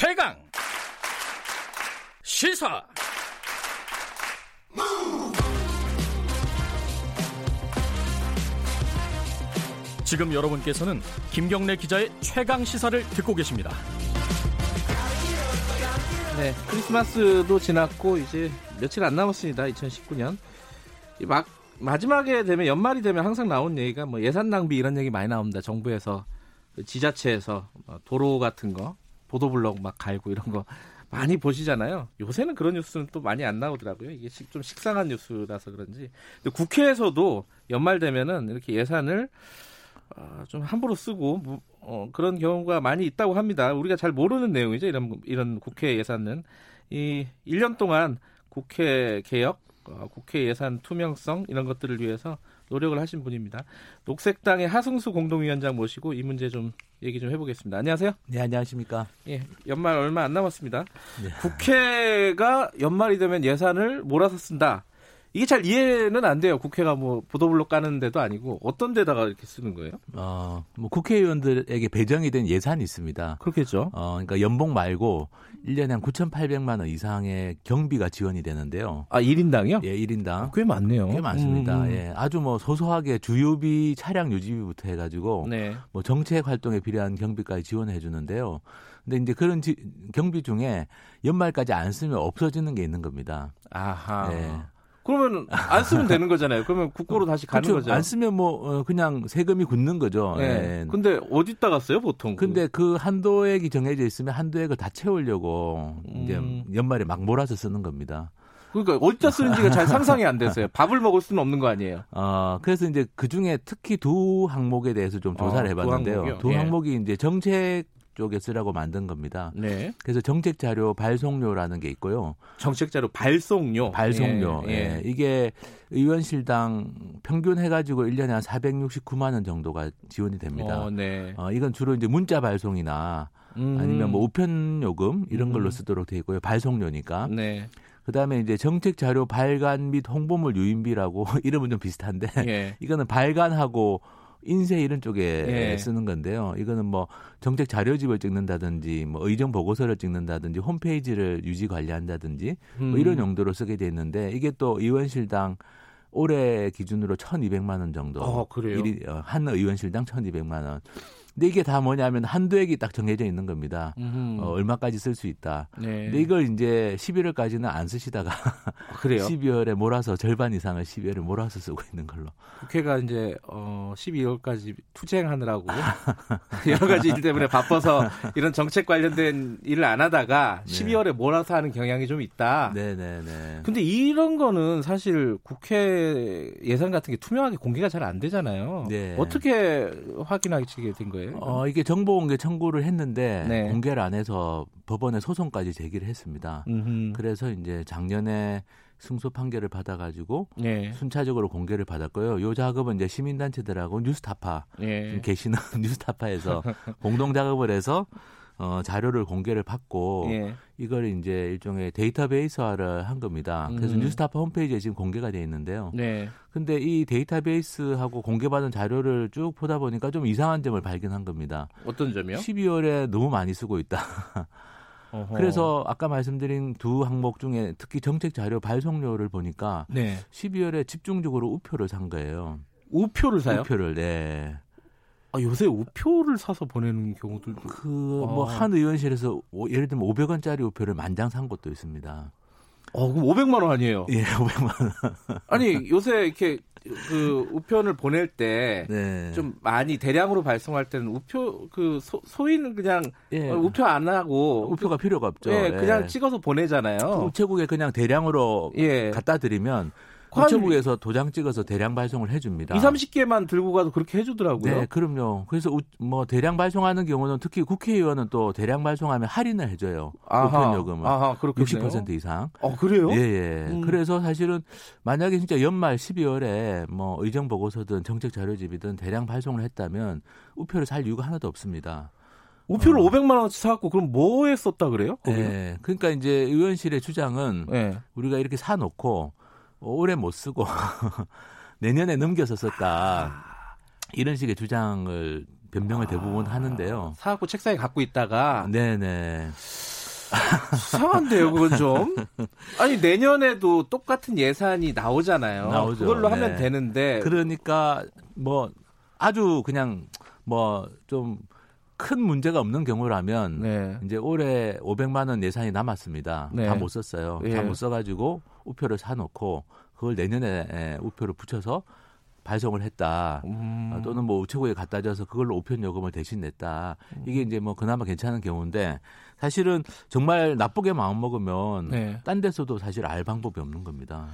최강 시사 지금 여러분께서는 김경래 기자의 최강 시사를 듣고 계십니다. 네, 크리스마스도 지났고 이제 며칠 안 남았습니다. 2019년. 막 마지막에 되면 연말이 되면 항상 나온 얘기가 뭐 예산 낭비 이런 얘기 많이 나옵니다. 정부에서 그 지자체에서 뭐 도로 같은 거 보도블록 막 갈고 이런 거 많이 보시잖아요. 요새는 그런 뉴스는 또 많이 안 나오더라고요. 이게 좀 식상한 뉴스라서 그런지. 근데 국회에서도 연말 되면은 이렇게 예산을 어, 좀 함부로 쓰고 어, 그런 경우가 많이 있다고 합니다. 우리가 잘 모르는 내용이죠. 이런 이런 국회 예산은 이 1년 동안 국회 개혁, 어, 국회 예산 투명성 이런 것들을 위해서 노력을 하신 분입니다. 녹색당의 하승수 공동위원장 모시고 이 문제 좀 얘기 좀 해보겠습니다. 안녕하세요. 네, 안녕하십니까. 예, 연말 얼마 안 남았습니다. 네. 국회가 연말이 되면 예산을 몰아서 쓴다. 이게 잘 이해는 안 돼요. 국회가 뭐 보도블록 까는 데도 아니고 어떤 데다가 이렇게 쓰는 거예요? 어, 뭐 국회의원들에게 배정이 된 예산이 있습니다. 그렇겠죠. 어, 그러니까 연봉 말고 1년에 한 9,800만 원 이상의 경비가 지원이 되는데요. 아, 1인당이요? 예, 1인당. 아, 꽤 많네요. 꽤 많습니다. 음. 예. 아주 뭐 소소하게 주요비 차량 유지비부터 해 가지고 네. 뭐 정책 활동에 필요한 경비까지 지원해 주는데요. 근데 이제 그런 지, 경비 중에 연말까지 안 쓰면 없어지는 게 있는 겁니다. 아하. 예. 그러면 안 쓰면 되는 거잖아요. 그러면 국고로 다시 가는 그렇죠. 거죠. 안 쓰면 뭐 어, 그냥 세금이 굳는 거죠. 네. 네. 근데 어디다가 써요, 보통? 근데 그 한도액이 정해져 있으면 한도액을 다 채우려고 음. 이제 연말에 막 몰아서 쓰는 겁니다. 그러니까 어디다 쓰는지가 잘 상상이 안 됐어요. 밥을 먹을 수는 없는 거 아니에요. 어, 그래서 이제 그 중에 특히 두 항목에 대해서 좀 조사를 어, 해봤는데요. 두, 두 예. 항목이 이제 정책 쪽에 쓰라고 만든 겁니다. 네. 그래서 정책 자료 발송료라는 게 있고요. 정책 자료 발송료. 발송료. 예, 예. 예. 이게 의원실당 평균 해가지고 1년에 한 469만 원 정도가 지원이 됩니다. 어, 네. 어, 이건 주로 이제 문자 발송이나 음. 아니면 뭐 우편 요금 이런 걸로 음. 쓰도록 되어 있고요. 발송료니까. 네. 그다음에 이제 정책 자료 발간 및 홍보물 유인비라고 이름은 좀 비슷한데 예. 이거는 발간하고 인쇄 이런 쪽에 예. 쓰는 건데요. 이거는 뭐 정책 자료집을 찍는다든지 뭐 의정 보고서를 찍는다든지 홈페이지를 유지 관리한다든지 음. 뭐 이런 용도로 쓰게 돼 있는데 이게 또 의원실당 올해 기준으로 1,200만 원 정도. 어, 그래요? 어, 한 의원실당 1,200만 원. 근데 이게 다 뭐냐면 한도액이 딱 정해져 있는 겁니다. 어, 얼마까지 쓸 수 있다. 네. 근데 이걸 이제 11월까지는 안 쓰시다가 아, 그래요? 12월에 몰아서 절반 이상을 12월에 몰아서 쓰고 있는 걸로. 국회가 이제 어 12월까지 투쟁하느라고 여러 가지 일 때문에 바빠서 이런 정책 관련된 일을 안 하다가 네. 12월에 몰아서 하는 경향이 좀 있다. 네, 네, 네. 근데 이런 거는 사실 국회 예산 같은 게 투명하게 공개가 잘 안 되잖아요. 네. 어떻게 확인하게 된 거예요? 어, 이게 정보 공개 청구를 했는데 네. 공개를 안 해서 법원에 소송까지 제기를 했습니다. 음흠. 그래서 이제 작년에 승소 판결을 받아가지고 네. 순차적으로 공개를 받았고요. 요 작업은 이제 시민단체들하고 뉴스타파 네. 계시는 뉴스타파에서 공동 작업을 해서 어, 자료를 공개를 받고 예. 이걸 이제 일종의 데이터베이스화를 한 겁니다. 그래서 음. 뉴스타파 홈페이지에 지금 공개가 돼 있는데요. 네. 근데 이 데이터베이스하고 공개받은 자료를 쭉 보다 보니까 좀 이상한 점을 발견한 겁니다. 어떤 점이요? 12월에 너무 많이 쓰고 있다. 어허. 그래서 아까 말씀드린 두 항목 중에 특히 정책 자료 발송료를 보니까 네. 12월에 집중적으로 우표를 산 거예요. 우표를 사요? 우표를 네. 아, 요새 우표를 사서 보내는 경우들도 그뭐 아. 한 의원실에서 예를 들면 500원짜리 우표를 만장 산 것도 있습니다. 어, 그럼 500만 원 아니에요? 예, 500만 원. 아니, 요새 이렇게 그 우편을 보낼 때좀 네. 많이 대량으로 발송할 때는 우표 그 소, 소위는 그냥 예. 우표 안 하고 우표가 필요가 없죠. 예, 그냥 예. 찍어서 보내잖아요. 우체국에 그냥 대량으로 예. 갖다 드리면 우체국에서 도장 찍어서 대량 발송을 해줍니다. 2, 30개만 들고 가도 그렇게 해주더라고요. 네, 그럼요. 그래서 우, 뭐 대량 발송하는 경우는 특히 국회의원은 또 대량 발송하면 할인을 해줘요. 우편 요금을. 아하, 그렇겠네요. 60% 이상. 어, 그래요? 예, 예. 음. 그래서 사실은 만약에 진짜 연말 12월에 뭐 의정 보고서든 정책 자료집이든 대량 발송을 했다면 우표를 살 이유가 하나도 없습니다. 우표를 어. 500만 원어치 사갖고 그럼 뭐에 썼다 그래요? 네. 그러니까 이제 의원실의 주장은 네. 우리가 이렇게 사놓고 오래 못 쓰고 내년에 넘겨서 썼다. 이런 식의 주장을 변명을 대부분 하는데요. 사갖고 책상에 갖고 있다가 네네. 이상한데요, 그건 좀. 아니 내년에도 똑같은 예산이 나오잖아요. 나오죠. 그걸로 하면 네. 되는데. 그러니까 뭐 아주 그냥 뭐 좀 큰 문제가 없는 경우라면 네. 이제 올해 500만 원 예산이 남았습니다. 네. 다못 썼어요. 예. 다못 써가지고 우표를 사놓고 그걸 내년에 에, 우표를 붙여서 발송을 했다. 음. 아, 또는 뭐 우체국에 갖다 줘서 그걸로 우편 요금을 대신 냈다. 이게 이제 뭐 그나마 괜찮은 경우인데 사실은 정말 나쁘게 마음 먹으면 네. 딴 데서도 사실 알 방법이 없는 겁니다.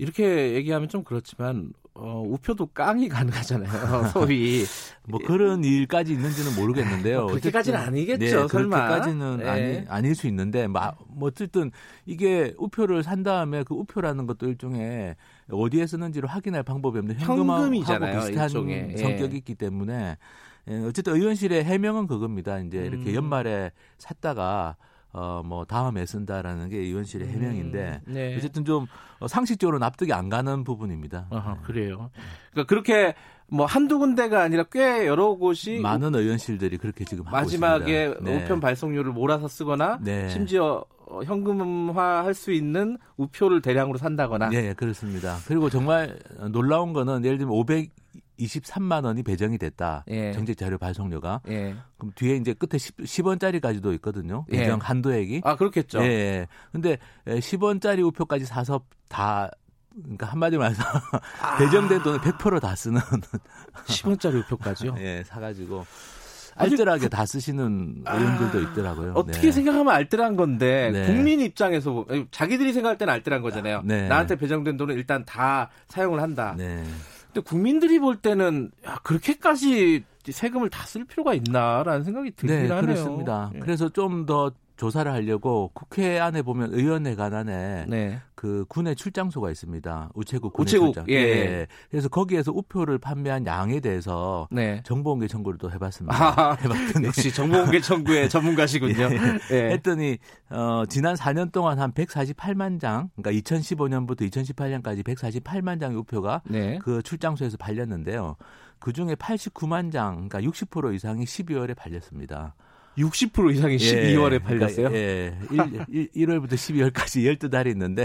이렇게 얘기하면 좀 그렇지만 어, 우표도 깡이 가능하잖아요. 소위 뭐 그런 일까지 있는지는 모르겠는데요. 뭐 그렇게까지는 아니겠죠, 네, 설마. 그렇게까지는 네. 아니 아닐 수 있는데 마- 뭐 어쨌든 이게 우표를 산 다음에 그 우표라는 것도 일종의 어디에 쓰는지를 확인할 방법이 없는 현금하고 현금이잖아요, 비슷한 일종의. 예. 성격이 있기 때문에 예, 어쨌든 의원실의 해명은 그겁니다. 이제 이렇게 음. 연말에 샀다가 어뭐 다음에 쓴다라는 게 의원실의 해명인데 음, 네. 어쨌든 좀 어, 상식적으로 납득이 안 가는 부분입니다. 아하, 그래요. 그러니까 그렇게 뭐 한두 군데가 아니라 꽤 여러 곳이 많은 의원실들이 그렇게 지금 마지막에 있습니다. 네. 우편 발송료를 몰아서 쓰거나 네. 심지어 어, 현금화 할 수 있는 우표를 대량으로 산다거나 네, 그렇습니다. 그리고 정말 놀라운 거는 예를 들면 523만 원이 배정이 됐다. 예. 정책 자료 발송료가. 예. 그럼 뒤에 이제 끝에 10, 원짜리까지도 있거든요. 예. 배정 한도액이. 아 그렇겠죠. 예, 예. 근데 10원짜리 우표까지 사서 다 그러니까 한마디로 말해서 아. 배정된 돈을 100%다 쓰는 10원짜리 우표까지요. 예, 사 가지고 아니, 알뜰하게 다 쓰시는 의원들도 있더라고요. 어떻게 네. 생각하면 알뜰한 건데 네. 국민 입장에서 자기들이 생각할 때는 알뜰한 거잖아요. 네. 나한테 배정된 돈은 일단 다 사용을 한다. 네. 근데 국민들이 볼 때는 야, 그렇게까지 세금을 다 쓸 필요가 있나라는 생각이 들긴 네, 하네요. 그렇습니다. 예. 그래서 좀 더 조사를 하려고 국회 안에 보면 의원회 관 안에 네. 그 군의 출장소가 있습니다. 우체국 군의 우체국, 출장. 예. 그래서 거기에서 우표를 판매한 양에 대해서 네. 정보공개 청구를 또 해봤습니다. 아, 해봤더니 역시 정보공개 청구의 전문가시군요. 예. 했더니 어, 지난 4년 동안 한 148만 장, 그러니까 2015년부터 2018년까지 148만 장의 우표가 네. 그 출장소에서 발렸는데요. 그 중에 89만 장, 그러니까 60% 이상이 12월에 발렸습니다. 60% 이상이 12월에 팔렸어요. 그러니까, 예. 1, 월부터 12월까지 12달이 있는데,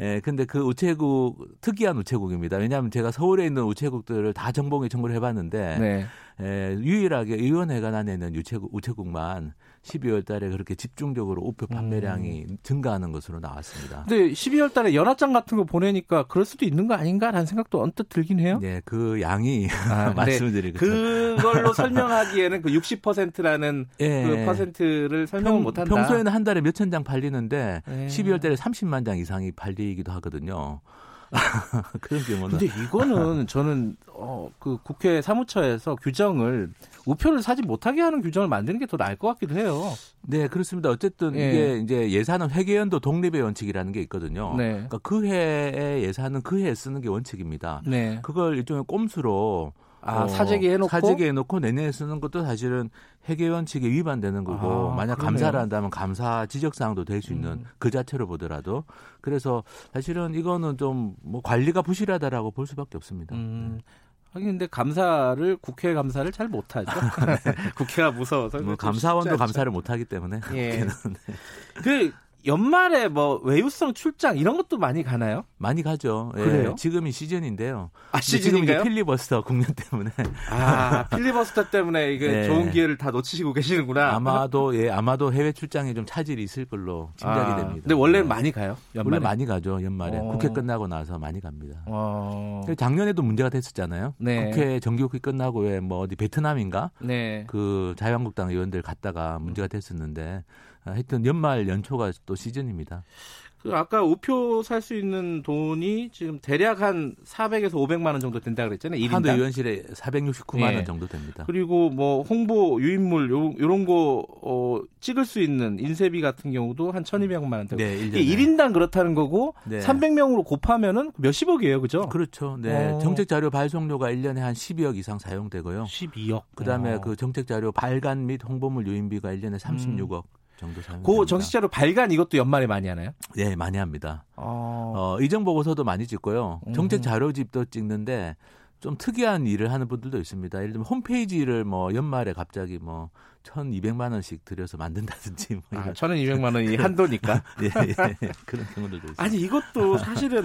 예. 근데 그 우체국, 특이한 우체국입니다. 왜냐하면 제가 서울에 있는 우체국들을 다 정봉에 청구를 해봤는데, 네. 예, 유일하게 의원회관 안에 있는 우체국, 우체국만 12월 달에 그렇게 집중적으로 우표 판매량이 음. 증가하는 것으로 나왔습니다. 근데 12월 달에 연합장 같은 거 보내니까 그럴 수도 있는 거 아닌가라는 생각도 언뜻 들긴 해요. 네, 그 양이 아, 드리겠죠. 그걸로 설명하기에는 그 60%라는 예. 그 퍼센트를 설명을 못 한다. 평소에는 한 달에 몇천 장 팔리는데 예. 12월 달에 30만 장 이상이 팔리기도 하거든요. 그런 경우는 근데 이거는 저는 어, 그 국회 사무처에서 규정을 우표를 사지 못하게 하는 규정을 만드는 게 더 나을 것 같기도 해요. 네, 그렇습니다. 어쨌든 예. 이게 이제 예산은 회계연도 독립의 원칙이라는 게 있거든요. 네. 그러니까 그 해의 예산은 그 해에 쓰는 게 원칙입니다. 네. 그걸 일종의 꼼수로 아, 어, 사재기 해놓고? 사재기 해놓고 내년에 쓰는 것도 사실은 회계 원칙에 위반되는 거고 아, 만약 그러네요. 감사를 한다면 감사 지적 사항도 될 수 있는 음. 그 자체로 보더라도 그래서 사실은 이거는 좀 뭐 관리가 부실하다라고 볼 수밖에 없습니다. 음. 하긴 근데 감사를 국회 감사를 잘 못하죠. 국회가 무서워서. 뭐좀 감사원도. 감사를 못 하기 때문에 예. 국회는 그 연말에 뭐 외유성 출장 이런 것도 많이 가나요? 많이 가죠. 예, 그래요? 지금이 시즌인데요. 아 근데 지금 시즌인가요? 필리버스터 국면 때문에 아 필리버스터 때문에 이게 네. 좋은 기회를 다 놓치시고 계시는구나. 아마도 예 아마도 해외 출장에 좀 차질이 있을 걸로 짐작이 아, 됩니다. 근데 원래는 네. 많이 가요. 연말에. 원래 많이 가죠 연말에 어. 국회 끝나고 나서 많이 갑니다. 어. 그리고 작년에도 문제가 됐었잖아요. 네. 국회 정기국회 끝나고 왜 뭐 어디 베트남인가 네. 그 자유한국당 의원들 갔다가 문제가 됐었는데 아, 하여튼 연말 연초가 또 시즌입니다. 그 아까 우표 살 수 있는 돈이 지금 대략 한 400에서 500만 원 정도 된다 그랬잖아요. 1인당. 한도 의원실에 469만 예. 원 정도 됩니다. 그리고 뭐 홍보 유인물 요, 요런 거 어, 찍을 수 있는 인쇄비 같은 경우도 한 1,200만 원 되고. 네, 이게 1년에. 1인당 그렇다는 거고 네. 300명으로 곱하면은 몇십억이에요. 그죠? 그렇죠. 네. 어. 정책 자료 발송료가 1년에 한 12억 이상 사용되고요. 12억. 그다음에 어. 그 정책 자료 발간 및 홍보물 유인비가 1년에 36억 정도 사용됩니다. 그 정치자료 발간 이것도 연말에 많이 하나요? 네, 많이 합니다. 어. 어, 이정 보고서도 많이 찍고요. 음. 정책 자료집도 찍는데 좀 특이한 일을 하는 분들도 있습니다. 예를 들면 홈페이지를 뭐 연말에 갑자기 뭐 1,200만 원씩 들여서 만든다든지 뭐 아, 1,200만 원이 한도니까. 예, 예. 그런 경우들도 있습니다. 아니 이것도 사실은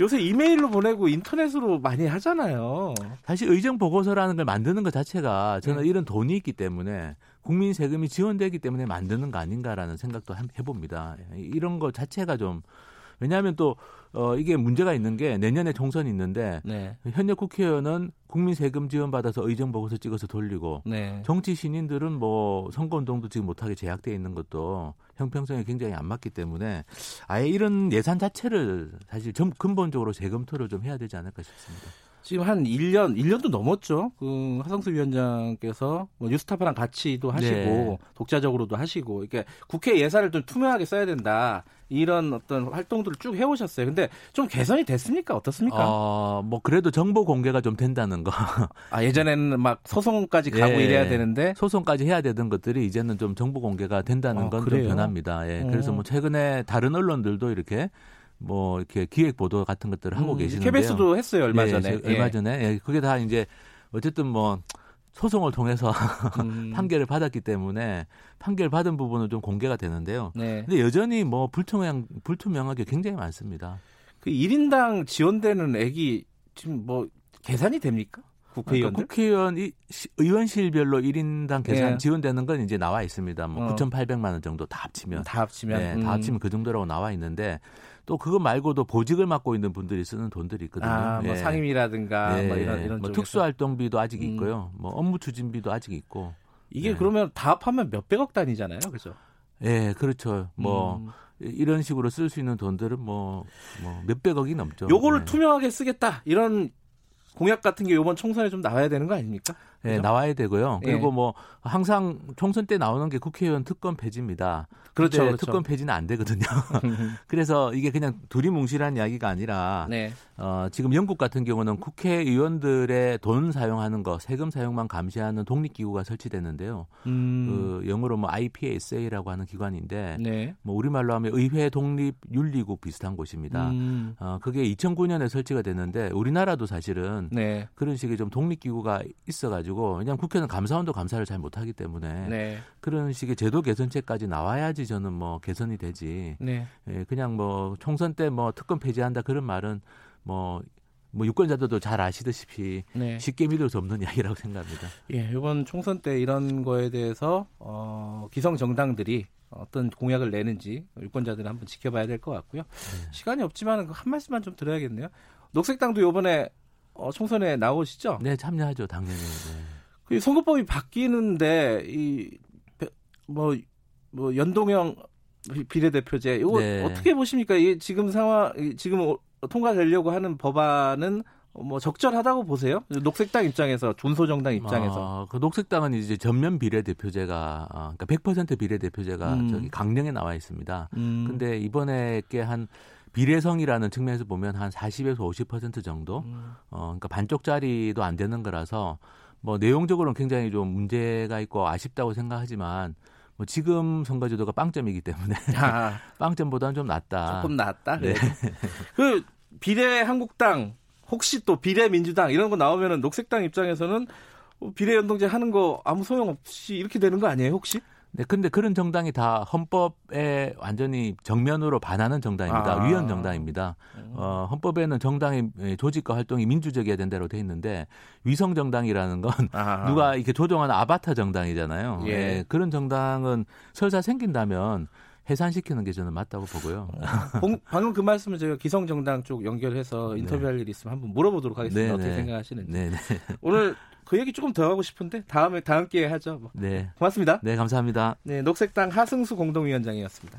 요새 이메일로 보내고 인터넷으로 많이 하잖아요. 사실 의정 보고서라는 걸 만드는 것 자체가 저는 네. 이런 돈이 있기 때문에 국민 세금이 지원되기 때문에 만드는 거 아닌가라는 생각도 해봅니다. 이런 것 자체가 좀 왜냐하면 또 어, 이게 문제가 있는 게 내년에 총선이 있는데 네. 현역 국회의원은 국민 세금 지원 받아서 의정 보고서 찍어서 돌리고 네. 정치 신인들은 뭐 선거 운동도 지금 못하게 제약돼 있는 것도 형평성에 굉장히 안 맞기 때문에 아예 이런 예산 자체를 사실 좀 근본적으로 재검토를 좀 해야 되지 않을까 싶습니다. 지금 한 1년, 1년도 넘었죠. 그 하성수 위원장께서 뭐 뉴스타파랑 같이도 하시고 네. 독자적으로도 하시고 이렇게 국회 예산을 좀 투명하게 써야 된다. 이런 어떤 활동들을 쭉 해오셨어요. 근데 좀 개선이 됐습니까? 어떻습니까? 어, 뭐 그래도 정보 공개가 좀 된다는 거. 아 예전에는 막 소송까지 가고 예, 이래야 되는데 소송까지 해야 되던 것들이 이제는 좀 정보 공개가 된다는 어, 건좀 변합니다. 예. 그래서 뭐 최근에 다른 언론들도 이렇게 뭐 이렇게 기획 보도 같은 것들을 하고 음, 계시는데요. KBS도 했어요 얼마 네, 전에. 얼마 예. 전에 예, 그게 다 이제 어쨌든 뭐 소송을 통해서 음. 판결을 받았기 때문에 판결 받은 부분은 좀 공개가 되는데요. 네. 근데 여전히 뭐 불투명 불투명하게 굉장히 많습니다. 그 1인당 지원되는 액이 지금 뭐 계산이 됩니까? 국회의원 그러니까 국회의원 이, 의원실별로 1인당 계산 네. 지원되는 건 이제 나와 있습니다. 뭐 어. 9,800만 원 정도 다 합치면 다 합치면 네, 음. 다 합치면 그 정도라고 나와 있는데 또 그거 말고도 보직을 맡고 있는 분들이 쓰는 돈들이 있거든요. 아, 뭐 예. 상임이라든가 예. 뭐 이런 이런 뭐 특수활동비도 아직 음. 있고요. 뭐 업무 추진비도 아직 있고. 이게 예. 그러면 다 합하면 몇백억 단위잖아요, 그렇죠? 예, 그렇죠. 뭐 음. 이런 식으로 쓸 수 있는 돈들은 뭐, 뭐 몇백억이 넘죠. 요거를 네. 투명하게 쓰겠다 이런 공약 같은 게 이번 총선에 좀 나와야 되는 거 아닙니까? 네, 나와야 되고요. 그리고 예. 뭐 항상 총선 때 나오는 게 국회의원 특권 폐지입니다. 그렇죠, 그렇죠. 특권 폐지는 안 되거든요. 그래서 이게 그냥 둘이 뭉실한 이야기가 아니라 네. 어, 지금 영국 같은 경우는 국회의원들의 돈 사용하는 거, 세금 사용만 감시하는 독립기구가 설치됐는데요. 음. 그 영어로 뭐 IPSA라고 하는 기관인데 네. 뭐 우리말로 하면 의회 독립 윤리국 비슷한 곳입니다. 음. 어, 그게 2009년에 설치가 됐는데 우리나라도 사실은 네. 그런 식의 좀 독립기구가 있어가지고 가지고 왜냐하면 국회는 감사원도 감사를 잘 못하기 때문에 네. 그런 식의 제도 개선책까지 나와야지 저는 뭐 개선이 되지. 네. 예, 그냥 뭐 총선 때 뭐 특검 폐지한다 그런 말은 뭐. 뭐 유권자들도 잘 아시다시피 네. 쉽게 믿을 수 없는 이야기라고 생각합니다. 예, 이번 총선 때 이런 거에 대해서 어, 기성 정당들이 어떤 공약을 내는지 유권자들은 한번 지켜봐야 될 것 같고요. 네. 시간이 없지만 한 말씀만 좀 드려야겠네요. 녹색당도 이번에 어, 총선에 나오시죠? 네, 참여하죠, 당연히. 네. 그 선거법이 바뀌는데 이뭐 뭐 연동형 비례대표제 이거 네. 어떻게 보십니까? 이 지금 상황 지금 통과되려고 하는 법안은 뭐 적절하다고 보세요? 녹색당 입장에서 준소정당 입장에서 아, 그 녹색당은 이제 전면 비례대표제가 아, 그러니까 100% 비례대표제가 음. 저기 강령에 나와 있습니다. 음. 근데 이번에 게한 비례성이라는 측면에서 보면 한 40에서 50% 정도, 음. 어, 그러니까 반쪽짜리도 안 되는 거라서 뭐 내용적으로는 굉장히 좀 문제가 있고 아쉽다고 생각하지만 뭐 지금 선거제도가 빵점이기 때문에 아. 빵점보다는 좀 낫다. 조금 낫다. 네. 그 비례 한국당 혹시 또 비례 민주당 이런 거 나오면은 녹색당 입장에서는 비례 연동제 하는 거 아무 소용 없이 이렇게 되는 거 아니에요 혹시? 네, 근데 그런 정당이 다 헌법에 완전히 정면으로 반하는 정당입니다. 아. 위헌 정당입니다. 음. 어, 헌법에는 정당의 조직과 활동이 민주적이어야 된다고 돼 있는데 위성 정당이라는 건 아. 누가 이렇게 조종하는 아바타 정당이잖아요. 예. 네, 그런 정당은 설사 생긴다면 해산시키는 게 저는 맞다고 보고요. 어, 방금 그 말씀을 제가 기성정당 쪽 연결해서 네. 인터뷰할 네. 일 있으면 한번 물어보도록 하겠습니다. 네네. 어떻게 네. 생각하시는지. 네네. 오늘 그 얘기 조금 더 하고 싶은데 다음에 다음 기회에 하죠. 뭐. 네. 고맙습니다. 네, 감사합니다. 네, 녹색당 하승수 공동위원장이었습니다.